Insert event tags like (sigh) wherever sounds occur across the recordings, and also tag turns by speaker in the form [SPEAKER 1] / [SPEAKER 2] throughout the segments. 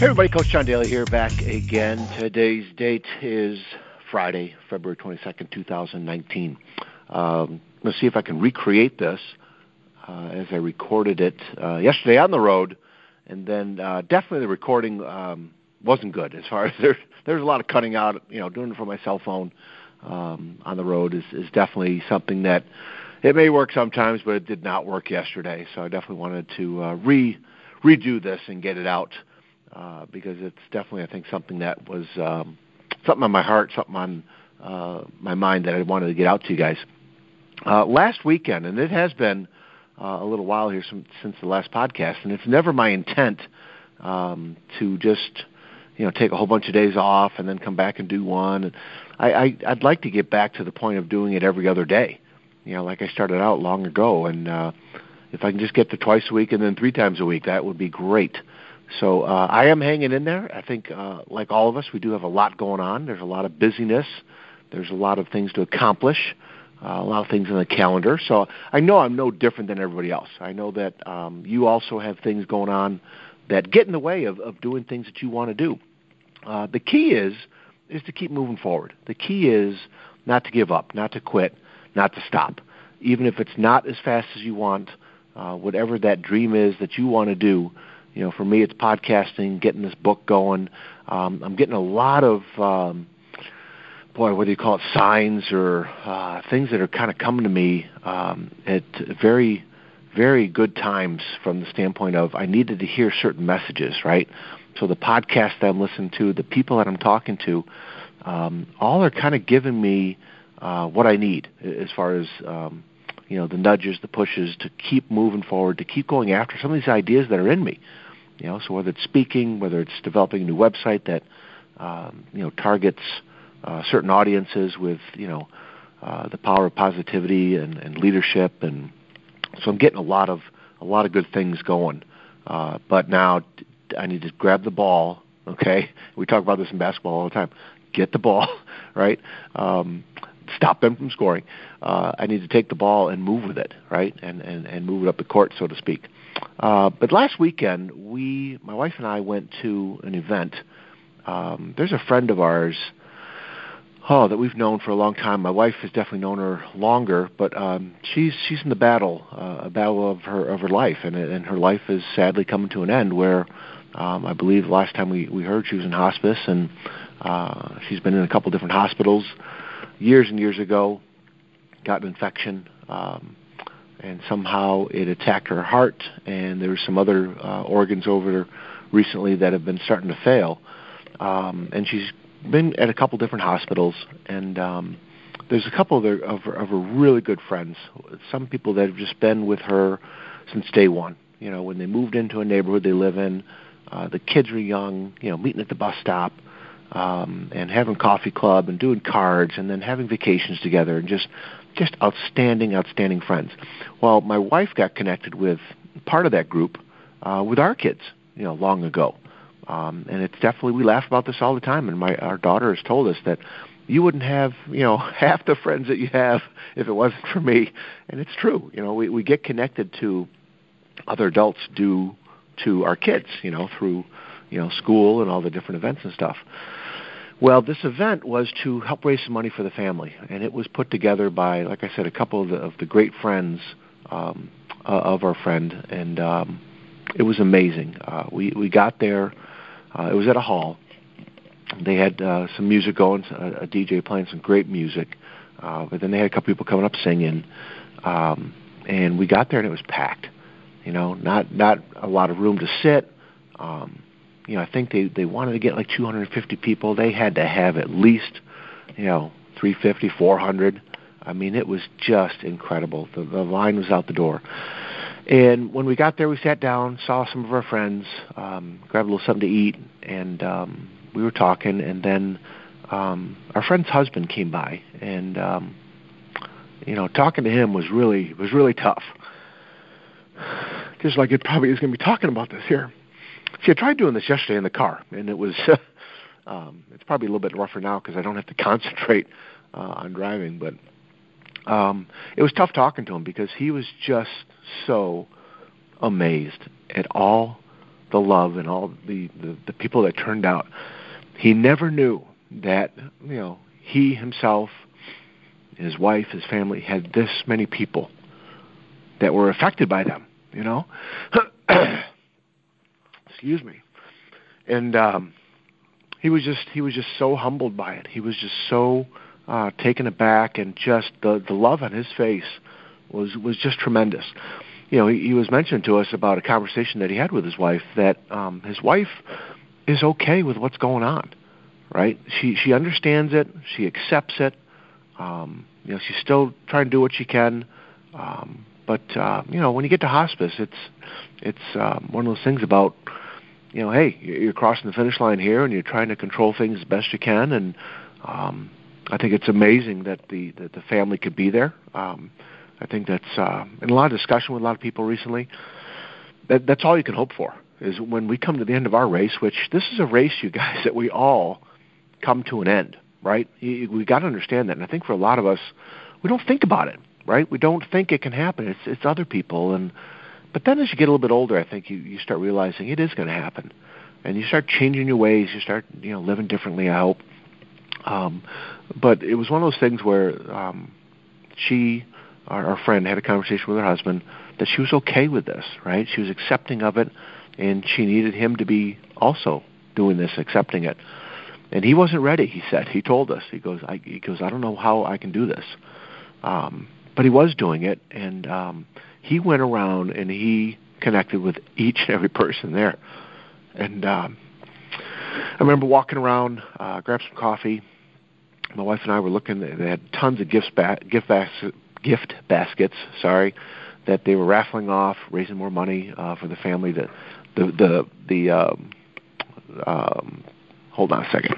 [SPEAKER 1] Hey everybody, Coach John Daly here, back again. Today's date is Friday, February 22nd, 2019. Um, let's see if I can recreate this uh, as I recorded it uh, yesterday on the road, and then uh, definitely the recording um, wasn't good as far as (laughs) there, there's a lot of cutting out. You know, doing it from my cell phone um, on the road is, is definitely something that it may work sometimes, but it did not work yesterday. So I definitely wanted to uh, re redo this and get it out uh, because it's definitely I think something that was um, something on my heart, something on uh, my mind that I wanted to get out to you guys. Uh, last weekend, and it has been uh, a little while here some, since the last podcast, and it's never my intent um, to just you know take a whole bunch of days off and then come back and do one. I, I I'd like to get back to the point of doing it every other day. You know, like I started out long ago, and uh, if I can just get to twice a week and then three times a week, that would be great. So uh, I am hanging in there. I think, uh, like all of us, we do have a lot going on. There's a lot of busyness. There's a lot of things to accomplish. Uh, a lot of things in the calendar. So I know I'm no different than everybody else. I know that um, you also have things going on that get in the way of, of doing things that you want to do. Uh, the key is is to keep moving forward. The key is not to give up, not to quit, not to stop. Even if it's not as fast as you want, uh, whatever that dream is that you want to do, you know, for me, it's podcasting, getting this book going. Um, I'm getting a lot of, um, boy, what do you call it, signs or uh, things that are kind of coming to me um, at very, very good times from the standpoint of I needed to hear certain messages, right? So the podcast that I'm listening to, the people that I'm talking to, um, all are kind of giving me uh, what I need as far as um, you know the nudges, the pushes to keep moving forward, to keep going after some of these ideas that are in me. You know, so whether it's speaking, whether it's developing a new website that um, you know targets uh, certain audiences with you know uh, the power of positivity and, and leadership, and so I'm getting a lot of a lot of good things going. Uh, but now I need to grab the ball. Okay, (laughs) we talk about this in basketball all the time. Get the ball, (laughs) right? Um, stop them from scoring. Uh, I need to take the ball and move with it, right, and and and move it up the court, so to speak. Uh, but last weekend, we, my wife and I, went to an event. Um, there's a friend of ours, oh, that we've known for a long time. My wife has definitely known her longer, but um, she's she's in the battle, uh, a battle of her of her life, and and her life is sadly coming to an end. Where um, I believe the last time we we heard she was in hospice, and uh, she's been in a couple different hospitals years and years ago, got an infection, um, and somehow it attacked her heart, and there were some other uh, organs over recently that have been starting to fail. Um, and she's been at a couple different hospitals, and um, there's a couple of her, of, her, of her really good friends. Some people that have just been with her since day one. You know, when they moved into a neighborhood they live in, uh, the kids were young. You know, meeting at the bus stop um, and having coffee club and doing cards and then having vacations together and just just outstanding, outstanding friends. Well, my wife got connected with part of that group uh, with our kids, you know, long ago. Um, and it's definitely we laugh about this all the time. And my our daughter has told us that you wouldn't have you know (laughs) half the friends that you have if it wasn't for me. And it's true. You know, we we get connected to other adults due to our kids. You know, through you know school and all the different events and stuff. Well, this event was to help raise some money for the family, and it was put together by, like I said, a couple of the, of the great friends um, uh, of our friend, and um, it was amazing. Uh, we we got there. Uh, it was at a hall. They had uh, some music going, a, a DJ playing some great music, uh, but then they had a couple people coming up singing, um, and we got there and it was packed. You know, not not a lot of room to sit. Um, you know, I think they they wanted to get like 250 people. They had to have at least, you know, 350, 400. I mean, it was just incredible. The, the line was out the door. And when we got there, we sat down, saw some of our friends, um, grabbed a little something to eat, and um, we were talking. And then um, our friend's husband came by, and um, you know, talking to him was really was really tough. Just like it probably is going to be talking about this here. See, I tried doing this yesterday in the car, and it was (laughs) um, it's probably a little bit rougher now because I don't have to (laughs) concentrate uh, on driving. But um, it was tough talking to him because he was just so amazed at all the love and all the, the, the people that turned out, he never knew that you know he himself, his wife, his family had this many people that were affected by them. You know, (clears throat) excuse me, and um, he was just he was just so humbled by it. He was just so uh, taken aback, and just the the love on his face was was just tremendous. You know, he, he was mentioning to us about a conversation that he had with his wife that um, his wife is okay with what's going on, right? She she understands it, she accepts it. Um, you know, she's still trying to do what she can. Um, but uh, you know, when you get to hospice, it's it's um, one of those things about you know, hey, you're crossing the finish line here, and you're trying to control things as best you can, and um, I think it's amazing that the that the family could be there. Um, I think that's uh, in a lot of discussion with a lot of people recently. That that's all you can hope for is when we come to the end of our race, which this is a race, you guys, (laughs) that we all come to an end, right? We got to understand that, and I think for a lot of us, we don't think about it, right? We don't think it can happen. It's it's other people, and but then as you get a little bit older, I think you you start realizing it is going to happen, and you start changing your ways. You start you know living differently. I hope. Um, but it was one of those things where um, she, our, our friend, had a conversation with her husband that she was okay with this, right? She was accepting of it, and she needed him to be also doing this, accepting it. And he wasn't ready. He said. He told us. He goes. I, he goes. I don't know how I can do this. Um, but he was doing it, and um, he went around and he connected with each and every person there. And um, I remember walking around, uh, grabbed some coffee, my wife and I were looking. They had tons of gifts ba- gift bas- gift baskets. Sorry, that they were raffling off, raising more money uh, for the family. That the the the um, um, hold on a second.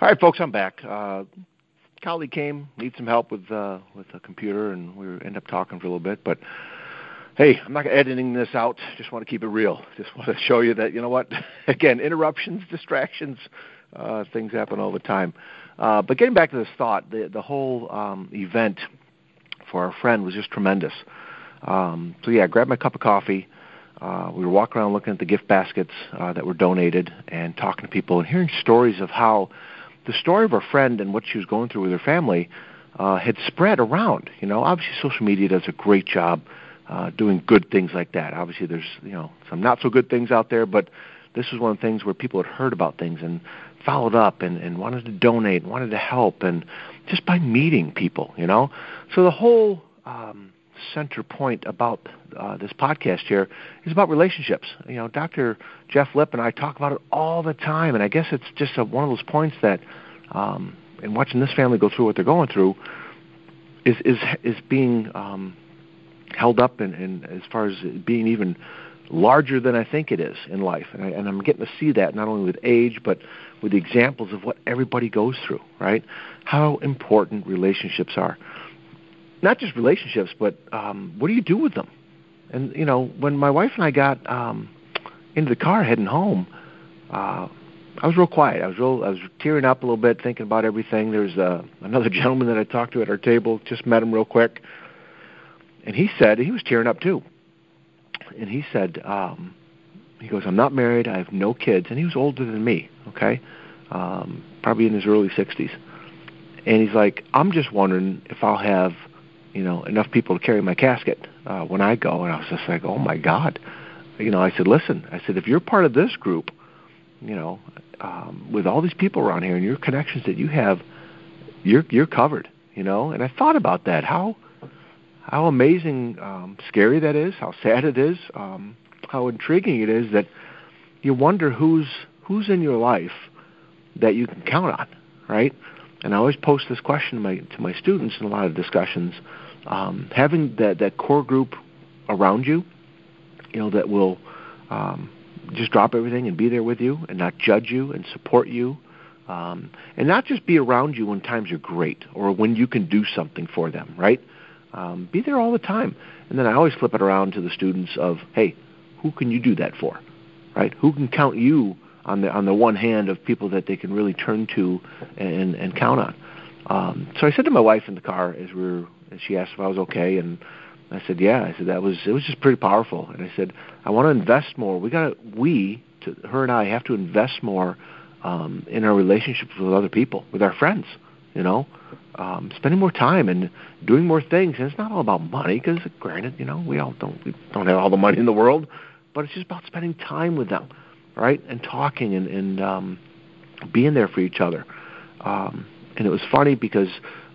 [SPEAKER 1] All right, folks, I'm back. Uh, colleague came, need some help with uh, with the computer, and we end up talking for a little bit. But hey, I'm not editing this out. Just want to keep it real. Just want to (laughs) show you that you know what. (laughs) Again, interruptions, (laughs) distractions uh, things happen all the time. Uh, but getting back to this thought, the the whole um, event for our friend was just tremendous. Um, so yeah, I grabbed my cup of coffee. Uh, we were walking around looking at the gift baskets uh, that were donated and talking to people and hearing stories of how the story of our friend and what she was going through with her family uh, had spread around. You know, obviously social media does a great job uh, doing good things like that. Obviously, there's you know some not so good things out there, but this was one of the things where people had heard about things and followed up and, and wanted to donate, and wanted to help, and just by meeting people, you know. So the whole um, center point about uh, this podcast here is about relationships. You know, Dr. Jeff Lip and I talk about it all the time, and I guess it's just a, one of those points that, um, in watching this family go through what they're going through, is is is being um, held up and, in as far as being even larger than I think it is in life. And, I, and I'm getting to see that not only with age, but with the examples of what everybody goes through, right? How important relationships are. Not just relationships, but um, what do you do with them? And, you know, when my wife and I got um, into the car heading home, uh, I was real quiet. I was real. I was tearing up a little bit, thinking about everything. There's uh, another (laughs) gentleman that I talked to at our table. Just met him real quick, and he said he was tearing up too and he said, um, he goes, I'm not married, I have no kids, and he was older than me, okay, um, probably in his early 60s, and he's like, I'm just wondering if I'll have, you know, enough people to carry my casket uh, when I go, and I was just like, oh my God, you know, I said, listen, I said, if you're part of this group, you know, um, with all these people around here and your connections that you have, you're you're covered, you know. And I thought about that. How how amazing, um, scary that is, how sad it is, um, how intriguing it is that you wonder who's who's in your life that you can count on, right? And I always post this question to my to my students in a lot of discussions. Um, having that that core group around you, you know, that will um, just drop everything and be there with you and not judge you and support you, um, and not just be around you when times are great or when you can do something for them, right? Um, be there all the time. And then I always flip it around to the students of, hey, who can you do that for? Right? Who can count you on the on the one hand of people that they can really turn to and and count on? Um, so I said to my wife in the car as we were, as she asked if I was okay, and I said, "Yeah." I said that was it was just pretty powerful. And I said, "I want to invest more. We got we to her and I have to invest more um, in our relationships with other people, with our friends. You know, um, spending more time and doing more things. And it's not all about money, because granted, you know, we all don't we don't have all the money in the world, but it's just about spending time with them, right? And talking and and um, being there for each other. Um, and it was funny because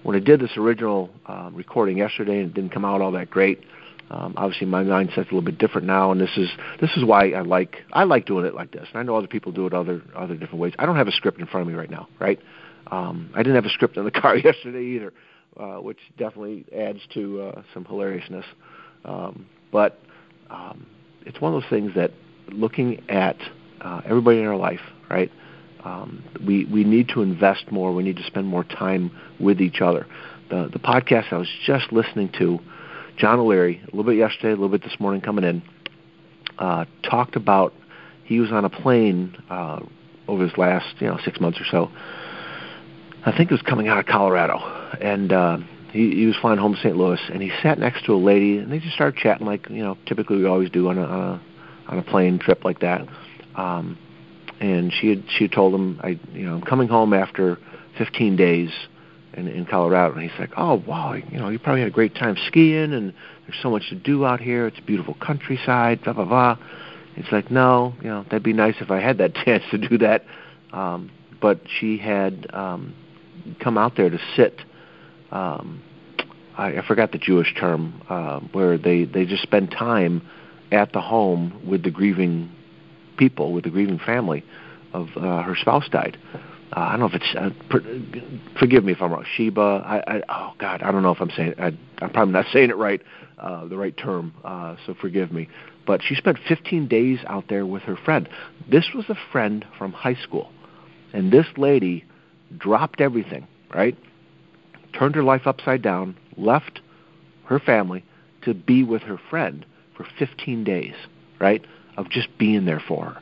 [SPEAKER 1] when I did this original uh, recording yesterday and it didn't come out all that great, um, obviously my mindset's a little bit different now, and this is this is why I like I like doing it like this. And I know other people do it other other different ways. I don't have a script in front of me right now, right? Um, I didn't have a script in the (laughs) car yesterday either, uh, which definitely adds to uh, some hilariousness. Um, but um, it's one of those things that looking at uh, everybody in our life, right? Um, we we need to invest more. We need to spend more time with each other. The the podcast I was just listening to, John O'Leary, a little bit yesterday, a little bit this morning coming in, uh, talked about he was on a plane uh, over his last you know six months or so. I think it was coming out of Colorado, and uh, he, he was flying home to St. Louis, and he sat next to a lady, and they just started chatting like you know typically we always do on a on a, on a plane trip like that. Um, and she had she had told him I you know I'm coming home after 15 days in in Colorado. And he's like oh wow you know you probably had a great time skiing and there's so much to do out here. It's a beautiful countryside blah blah blah. It's like no you know that'd be nice if I had that (laughs) chance to do that. Um but she had um come out there to sit um I, I forgot the Jewish term uh, where they they just spend time at the home with the grieving people with the grieving family of uh, her spouse died. Uh, I don't know if it's. Uh, per, forgive me if I'm wrong. Sheba. I, I. Oh God. I don't know if I'm saying. I, I'm probably not saying it right. Uh, the right term. Uh, so forgive me. But she spent 15 days out there with her friend. This was a friend from high school, and this lady dropped everything. Right. Turned her life upside down. Left her family to be with her friend for 15 days. Right of just being there for her.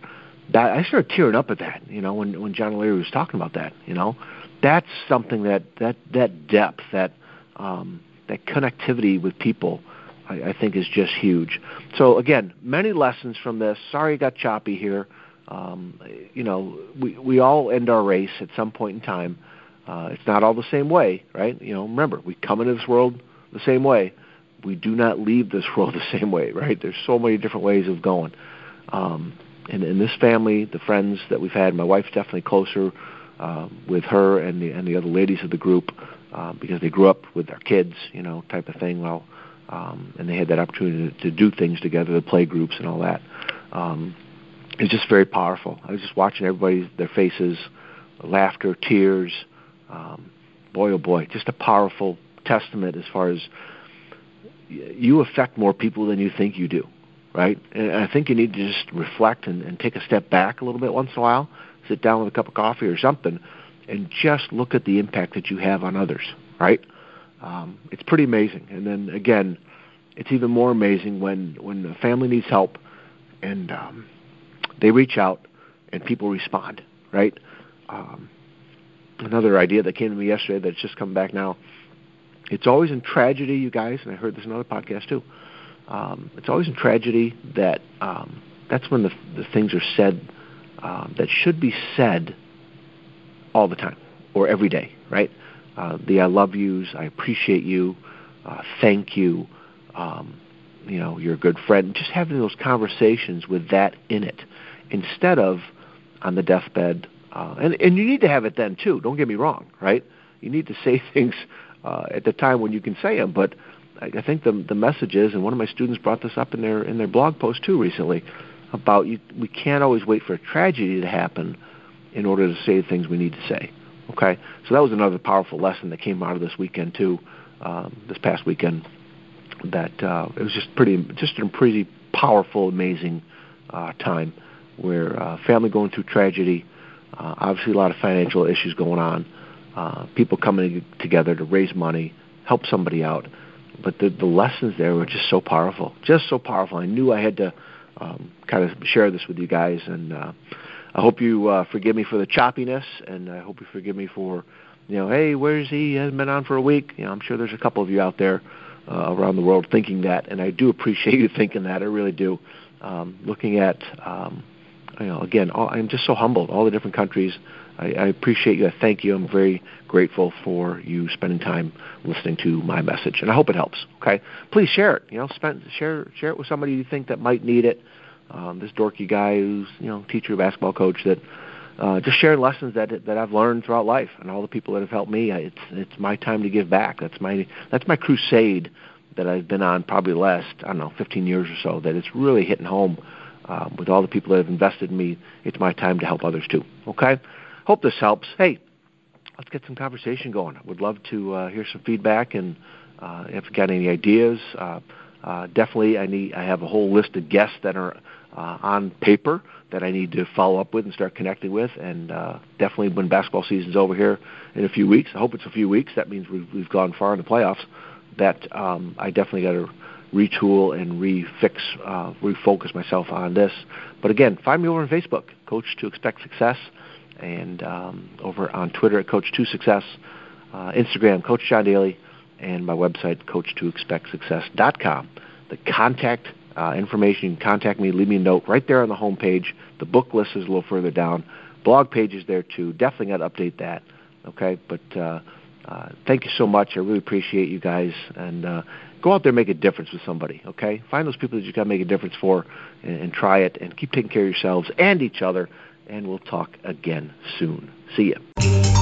[SPEAKER 1] That I started tearing up at that, you know, when when John O'Leary was talking about that, you know, that's something that that that depth, that um, that connectivity with people, I, I think is just huge. So again, many lessons from this. Sorry, it got choppy here. Um, you know, we we all end our race at some point in time. Uh, it's not all the same way, right? You know, remember, we come into this world the same way. We do not leave this world (laughs) the same way, right? There's so many different ways of going. Um, and in this family, the friends that we've had, my wife's definitely closer uh, with her and the and the other ladies of the group uh, because they grew up with their kids, you know, type of thing. Well, um, and they had that opportunity to, to do things together, the play groups and all that. Um, it's just very powerful. I was just watching everybody, their faces, laughter, tears. Um, boy, oh boy, just a powerful testament as far as you affect more people than you think you do right? And I think you need to just reflect and, and take a step back a little bit once in a while, sit down with a cup of coffee or something, and just look at the impact that you have on others, right? Um, it's pretty amazing. And then again, it's even more amazing when when a family needs help and um, they reach out and people respond, right? Um, another idea that came to me yesterday that's just come back now. It's always in tragedy, you guys, and I heard this in another podcast too um, it's always a tragedy that um, that's when the, the things are said uh, that should be said all the time or every day, right? Uh, the I love yous, I appreciate you, uh, thank you, um, you know, you're a good friend. Just having those conversations with that in it instead of on the deathbed. Uh, and, and you need to have it then too. Don't get me wrong, right? You need to say (laughs) things uh, at the time when you can say them, but I think the the message is, and one of my students brought this up in their in their blog post too recently, about you. We can't always wait for a tragedy to happen in order to say the things we need to say. Okay, so that was another powerful lesson that came out of this weekend too, um, this past weekend. That uh, it was just pretty, just a pretty powerful, amazing uh, time where uh, family going through tragedy, uh, obviously a lot of financial issues going on, uh, people coming together to raise money, help somebody out but the the lessons there were just so powerful, just so powerful. I knew I had to um, kind of share this with you guys, and uh, I hope you uh, forgive me for the choppiness, and I hope you forgive me for, you know, hey, where's he? he hasn't been on for a week. You know, I'm sure there's a couple of you out there uh, around the world thinking that, and I do (laughs) appreciate you thinking that. I really do. Um, looking at, um, you know, again, all, I'm just so humbled. All the different countries. I, I appreciate you. I thank you. I'm very grateful for you spending time listening to my message, and I hope it helps. Okay, please share it. You know, spend share share it with somebody you think that might need it. Um, this dorky guy who's you know teacher, basketball coach that uh, just sharing lessons that that I've learned throughout life, and all the people that have helped me. It's it's my time to give back. That's my that's my crusade that I've been on probably the last I don't know 15 years or so. That it's really hitting home um, with all the people that have invested in me. It's my time to help others too. Okay, hope this helps. Hey, let's get some conversation going. I would love to uh, hear some feedback and uh, if you've got any ideas. Uh, uh, definitely, I need. I have a whole list of guests that are uh, on paper that I need to follow up with and start connecting with. And uh, definitely when basketball season's over here in a few weeks, I hope it's a few weeks. That means we've, we've gone far in the playoffs. That um, I definitely got to retool and refix, uh, refocus myself on this. But again, find me over on Facebook, Coach to Expect Success, and um, over on Twitter at Coach2Success, uh, Instagram, Coach John Daly, and my website, coach2expectsuccess.com. The contact uh, information, you can contact me, leave me a note right there on the home page. The book list is a little further down. Blog page is there too. Definitely got to update that. Okay, but uh, uh, thank you so much. I really appreciate you guys, and uh, go out there and make a difference with somebody. Okay, find those people that you got to make a difference for, and, and try it, and keep taking care of yourselves and each other. And we'll talk again soon. See you.